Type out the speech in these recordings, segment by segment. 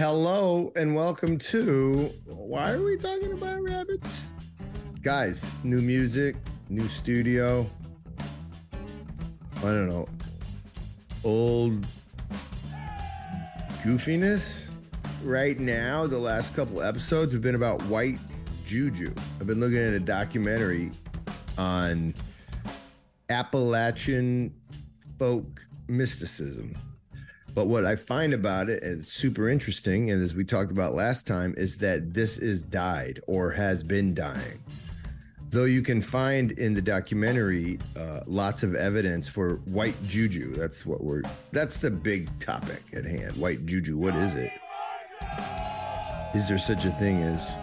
Hello and welcome to Why are we talking about rabbits? Guys, new music, new studio. I don't know. Old goofiness. Right now, the last couple episodes have been about white juju. I've been looking at a documentary on Appalachian folk mysticism. But what I find about it, and super interesting, and as we talked about last time, is that this is died or has been dying. Though you can find in the documentary uh, lots of evidence for white juju. That's what we're. That's the big topic at hand. White juju. What is it? Is there such a thing as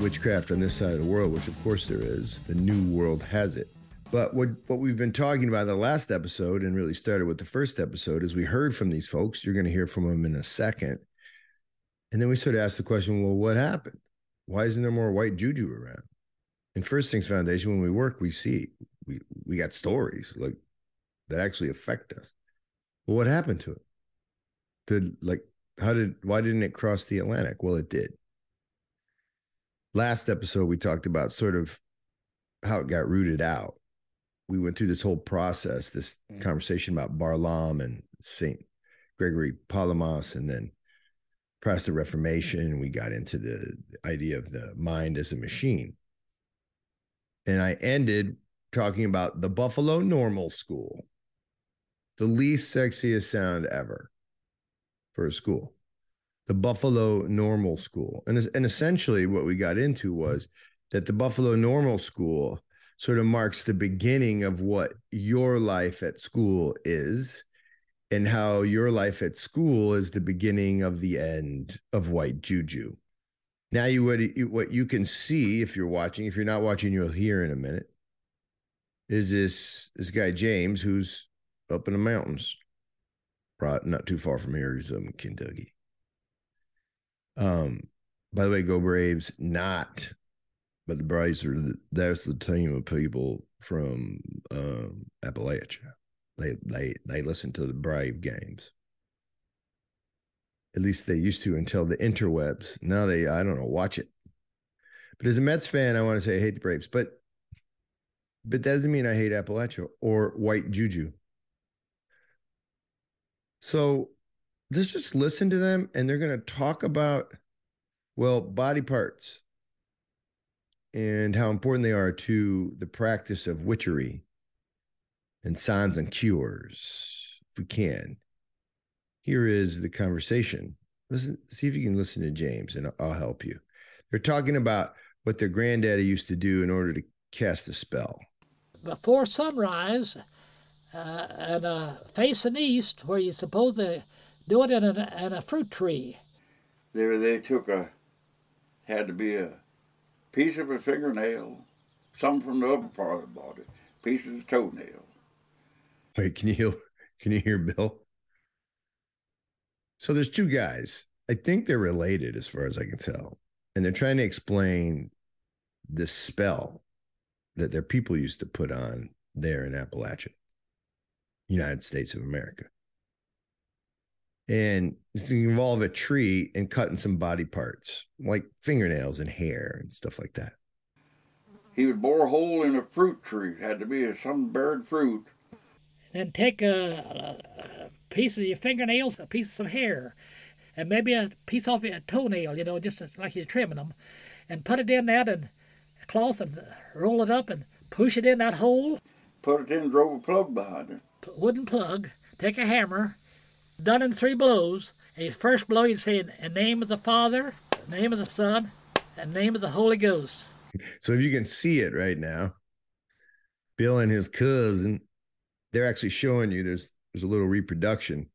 witchcraft on this side of the world? Which of course there is. The new world has it. But what, what we've been talking about the last episode and really started with the first episode is we heard from these folks. You're going to hear from them in a second. And then we sort of asked the question, well, what happened? Why isn't there more white juju around? In First Things Foundation, when we work, we see we we got stories like that actually affect us. Well, what happened to it? Did like how did why didn't it cross the Atlantic? Well, it did. Last episode we talked about sort of how it got rooted out we went through this whole process, this mm-hmm. conversation about Barlaam and Saint Gregory Palamas, and then Protestant Reformation. We got into the idea of the mind as a machine, and I ended talking about the Buffalo Normal School, the least sexiest sound ever for a school, the Buffalo Normal School, and and essentially what we got into was that the Buffalo Normal School sort of marks the beginning of what your life at school is and how your life at school is the beginning of the end of white juju. Now you what what you can see if you're watching, if you're not watching, you'll hear in a minute. Is this this guy James who's up in the mountains, right? Not too far from here. He's in Kentucky. Um, by the way, go Braves! Not but the Braves are the, that's the team of people from um, Appalachia. They they they listen to the Brave games. At least they used to until the interwebs. Now they I don't know watch it. But as a Mets fan, I want to say I hate the Braves, but but that doesn't mean I hate Appalachia or white juju. So let's just listen to them, and they're going to talk about well body parts and how important they are to the practice of witchery and signs and cures, if we can. Here is the conversation. Listen, see if you can listen to James, and I'll help you. They're talking about what their granddaddy used to do in order to cast a spell. Before sunrise, uh, and uh, facing east, where you're supposed to do it in a, in a fruit tree. There, they took a had to be a piece of a fingernail, some from the upper part of the body, piece of the toenail. Wait, can you can you hear Bill? So there's two guys. I think they're related as far as I can tell. And they're trying to explain this spell that their people used to put on there in Appalachia, United States of America and it's involve a tree and cutting some body parts like fingernails and hair and stuff like that. He would bore a hole in a fruit tree. It had to be some bird fruit. Then take a, a, piece of your fingernails a piece of some hair and maybe a piece off your toenail you know just like you're trimming them and put it in that and cloth and roll it up and push it in that hole. Put it in drove a plug behind it. Wooden plug. Take a hammer done in three blows. A first blow, you'd say, in the name of the Father, the name of the Son, and name of the Holy Ghost. So if you can see it right now, Bill and his cousin, they're actually showing you there's there's a little reproduction.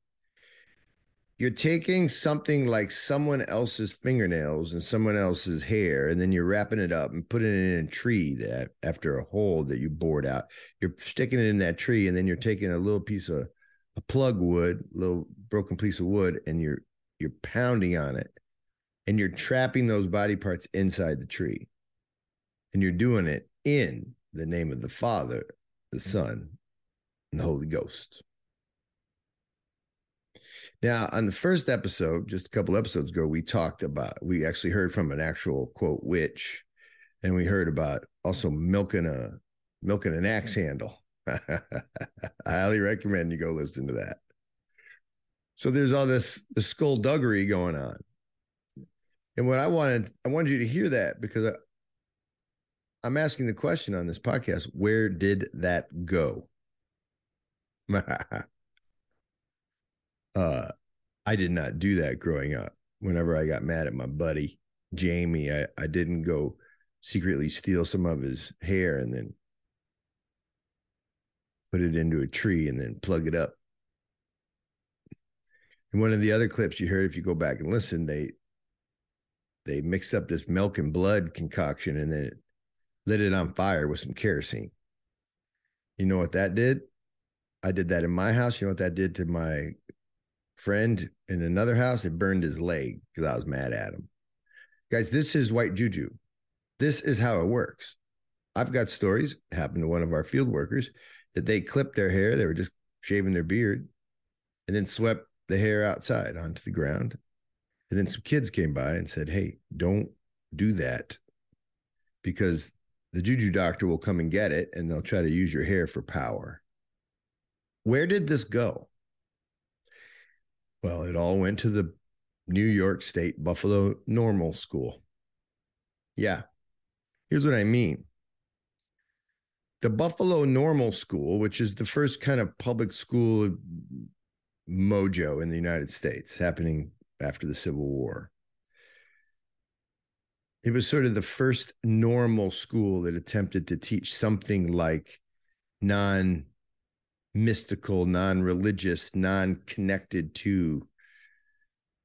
You're taking something like someone else's fingernails and someone else's hair, and then you're wrapping it up and putting it in a tree that after a hole that you bored out. You're sticking it in that tree, and then you're taking a little piece of a plug wood, little broken piece of wood, and you're you're pounding on it, and you're trapping those body parts inside the tree, and you're doing it in the name of the Father, the Son, and the Holy Ghost. Now, on the first episode, just a couple episodes ago, we talked about, we actually heard from an actual quote witch, and we heard about also milking a milking an axe handle. I highly recommend you go listen to that. So there's all this the skullduggery going on. And what I wanted, I wanted you to hear that because I, I'm asking the question on this podcast, where did that go? uh, I did not do that growing up. Whenever I got mad at my buddy Jamie, I, I didn't go secretly steal some of his hair and then put it into a tree and then plug it up. In one of the other clips you heard, if you go back and listen, they they mixed up this milk and blood concoction and then lit it on fire with some kerosene. You know what that did? I did that in my house. You know what that did to my friend in another house? It burned his leg because I was mad at him. Guys, this is white juju. This is how it works. I've got stories happened to one of our field workers that they clipped their hair. They were just shaving their beard and then swept the hair outside onto the ground. And then some kids came by and said, Hey, don't do that because the juju doctor will come and get it and they'll try to use your hair for power. Where did this go? Well, it all went to the New York State Buffalo Normal School. Yeah. Here's what I mean the Buffalo Normal School, which is the first kind of public school mojo in the United States, happening after the Civil War. It was sort of the first normal school that attempted to teach something like non mystical, non religious, non connected to,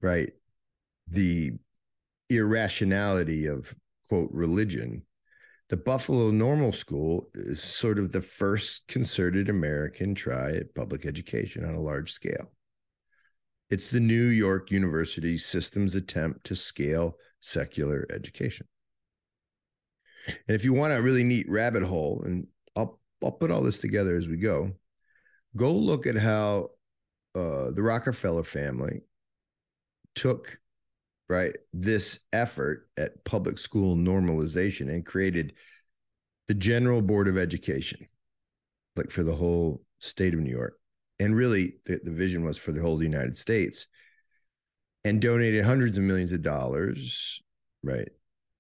right, the irrationality of, quote, religion. The Buffalo Normal School is sort of the first concerted American try at public education on a large scale. It's the New York University system's attempt to scale secular education. And if you want a really neat rabbit hole, and I'll I'll put all this together as we go, go look at how uh, the Rockefeller family took right this effort at public school normalization and created the General Board of Education, like for the whole state of New York. And really, the, the vision was for the whole United States and donated hundreds of millions of dollars, right,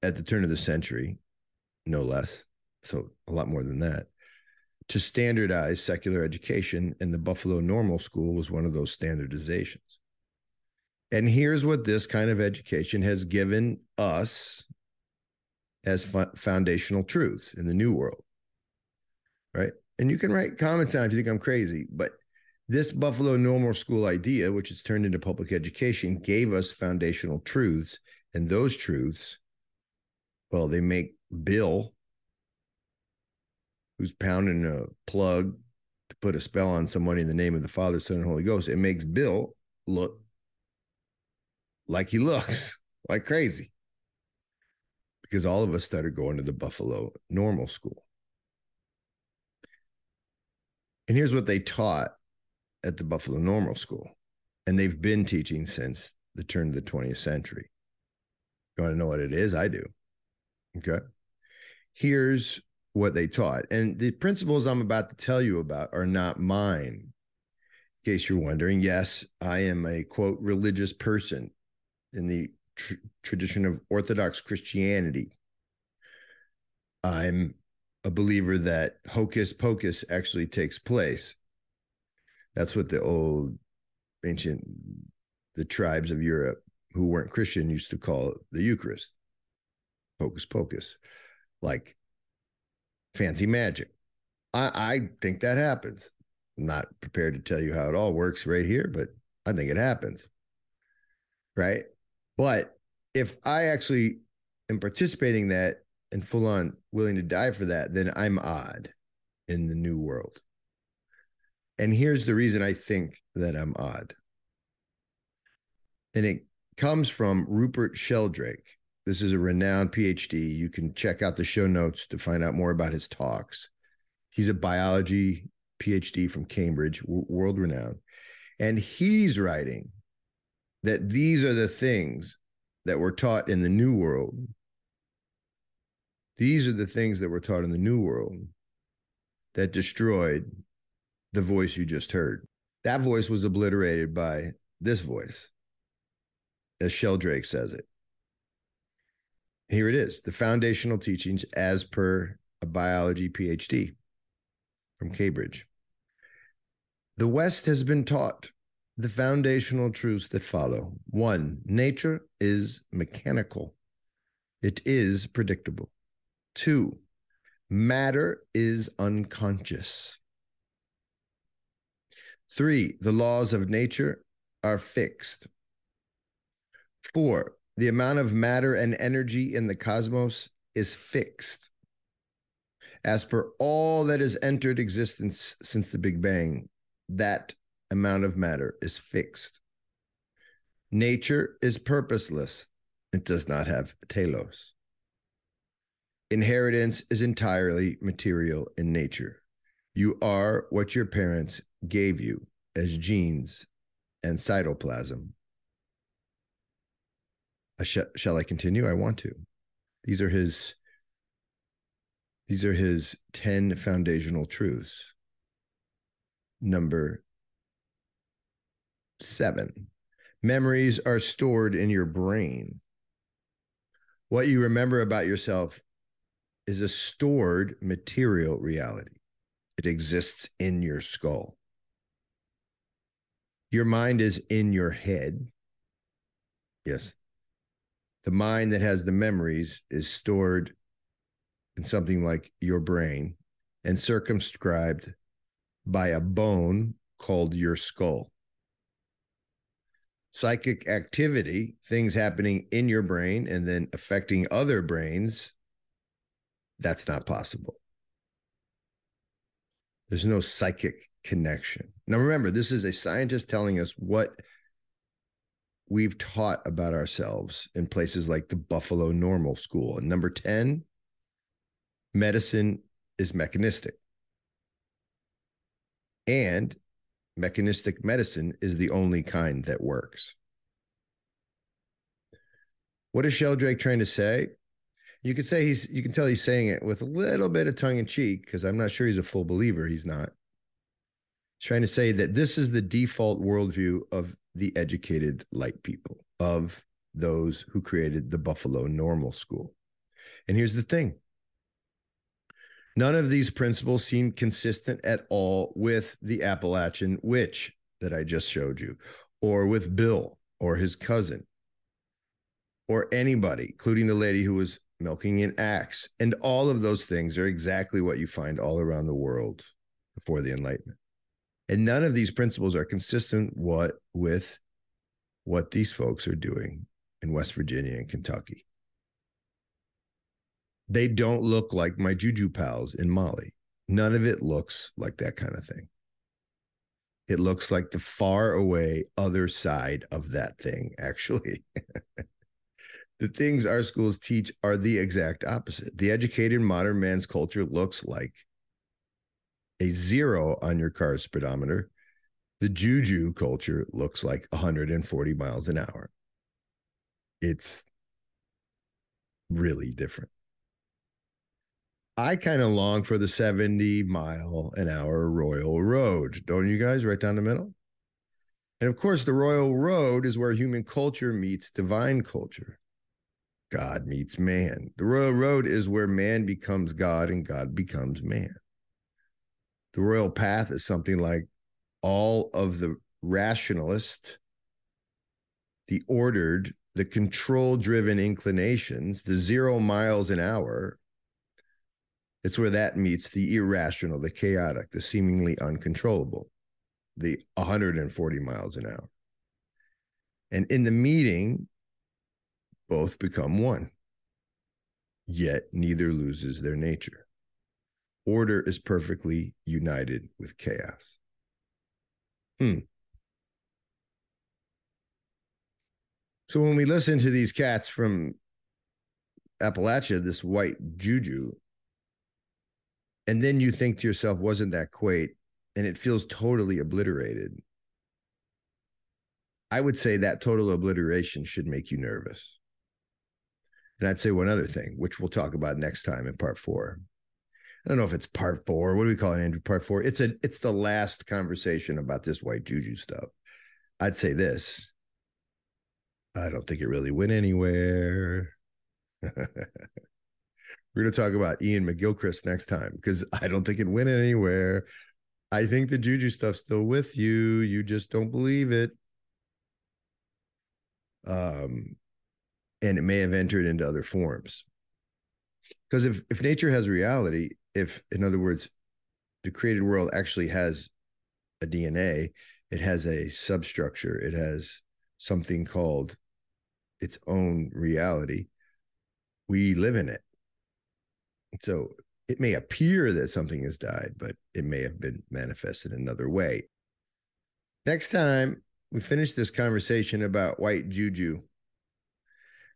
at the turn of the century, no less. So a lot more than that to standardize secular education, and the Buffalo Normal School was one of those standardizations. And here's what this kind of education has given us as foundational truths in the new world. Right. And you can write comments down if you think I'm crazy, but this Buffalo Normal School idea, which has turned into public education, gave us foundational truths. And those truths, well, they make Bill who's pounding a plug to put a spell on somebody in the name of the Father, Son, and Holy Ghost, it makes Bill look like he looks like crazy. Because all of us started going to the Buffalo normal school. And here's what they taught at the Buffalo Normal School. And they've been teaching since the turn of the 20th century. You want to know what it is? I do. Okay. Here's what they taught. And the principles I'm about to tell you about are not mine. In case you're wondering, yes, I am a quote religious person in the tr- tradition of Orthodox Christianity. I'm a believer that hocus pocus actually takes place. That's what the old ancient the tribes of Europe who weren't Christian used to call the Eucharist. Hocus pocus. Like fancy magic. I, I think that happens. I'm not prepared to tell you how it all works right here, but I think it happens. Right. But if I actually am participating that and full on willing to die for that, then I'm odd in the new world. And here's the reason I think that I'm odd. And it comes from Rupert Sheldrake. This is a renowned PhD. You can check out the show notes to find out more about his talks. He's a biology PhD from Cambridge, world renowned. And he's writing that these are the things that were taught in the new world. These are the things that were taught in the new world that destroyed the voice you just heard. That voice was obliterated by this voice, as Sheldrake says it. Here it is the foundational teachings as per a biology PhD from Cambridge. The West has been taught the foundational truths that follow. One, nature is mechanical, it is predictable. Two, matter is unconscious. Three, the laws of nature are fixed. Four, the amount of matter and energy in the cosmos is fixed. As per all that has entered existence since the Big Bang, that amount of matter is fixed. Nature is purposeless, it does not have telos. Inheritance is entirely material in nature. You are what your parents gave you as genes and cytoplasm. Sh- shall I continue? I want to. These are his these are his 10 foundational truths. Number 7. Memories are stored in your brain. What you remember about yourself is a stored material reality. It exists in your skull. Your mind is in your head. Yes. The mind that has the memories is stored in something like your brain and circumscribed by a bone called your skull. Psychic activity, things happening in your brain and then affecting other brains, that's not possible. There's no psychic connection. Now, remember, this is a scientist telling us what we've taught about ourselves in places like the Buffalo Normal School. And number 10, medicine is mechanistic. And mechanistic medicine is the only kind that works. What is Sheldrake trying to say? You could say he's you can tell he's saying it with a little bit of tongue in cheek because I'm not sure he's a full believer. He's not. He's trying to say that this is the default worldview of the educated light people, of those who created the Buffalo Normal School. And here's the thing none of these principles seem consistent at all with the Appalachian witch that I just showed you, or with Bill or his cousin, or anybody, including the lady who was milking an axe. And all of those things are exactly what you find all around the world before the Enlightenment. And none of these principles are consistent what with what these folks are doing in West Virginia and Kentucky. They don't look like my juju pals in Mali. None of it looks like that kind of thing. It looks like the far away other side of that thing, actually. the things our schools teach are the exact opposite. The educated modern man's culture looks like a zero on your car's speedometer. The juju culture looks like 140 miles an hour. It's really different. I kind of long for the 70 mile an hour Royal Road. Don't you guys? Right down the middle. And of course, the Royal Road is where human culture meets divine culture. God meets man. The Royal Road is where man becomes God and God becomes man the royal path is something like all of the rationalist, the ordered, the control driven inclinations, the zero miles an hour. It's where that meets the irrational, the chaotic, the seemingly uncontrollable, the 140 miles an hour. And in the meeting, both become one, yet neither loses their nature order is perfectly united with chaos. Hmm. So when we listen to these cats from Appalachia, this white juju, and then you think to yourself, wasn't that quaint? And it feels totally obliterated. I would say that total obliteration should make you nervous. And I'd say one other thing, which we'll talk about next time in part four. I don't know if it's part four. What do we call it, Andrew? Part four. It's a it's the last conversation about this white juju stuff. I'd say this. I don't think it really went anywhere. We're going to talk about Iain McGilchrist next time because I don't think it went anywhere. I think the juju stuff's still with you. You just don't believe it. Um, and it may have entered into other forms. Because if if nature has reality, if in other words, the created world actually has a DNA, it has a substructure, it has something called its own reality. We live in it. So it may appear that something has died, but it may have been manifested another way. Next time we finish this conversation about white juju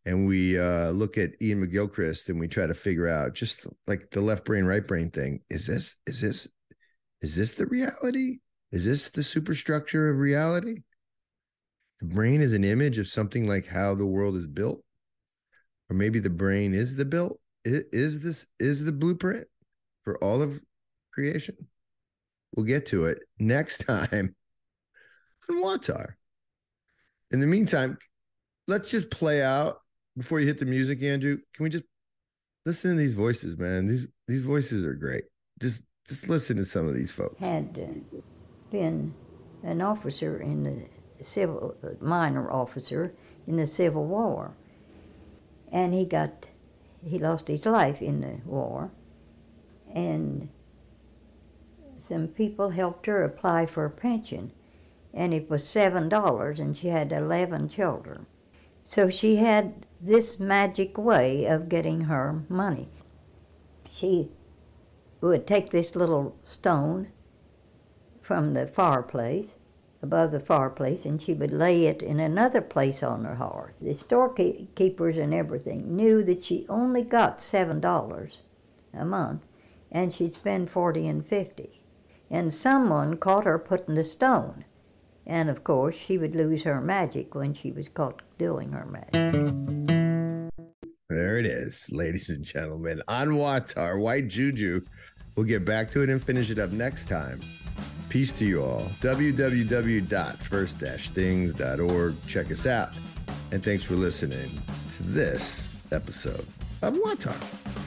and we uh, look at Iain McGilchrist and we try to figure out just like the left brain, right brain thing. Is this, is this, is this the reality? Is this the superstructure of reality? The brain is an image of something like how the world is built, or maybe the brain is the built is this is the blueprint for all of creation? We'll get to it next time on WAWTAR. In the meantime, let's just play out before you hit the music, Andrew. Can we just listen to these voices, man? These these voices are great. Just just listen to some of these folks. Had uh, been an officer in the civil minor officer in the Civil War, and he got he lost his life in the war, and some people helped her apply for a pension, and it was seven dollars, and she had eleven children. So she had this magic way of getting her money. She would take this little stone from the fireplace above the fireplace, and she would lay it in another place on her hearth. The storekeepers and everything knew that she only got seven dollars a month, and she'd spend forty and fifty. And someone caught her putting the stone, and of course she would lose her magic when she was caught doing her magic. There it is, ladies and gentlemen. On WAWTAR, White Juju. We'll get back to it and finish it up next time. Peace to you all. www.first-things.org. Check us out. And thanks for listening to this episode of WAWTAR.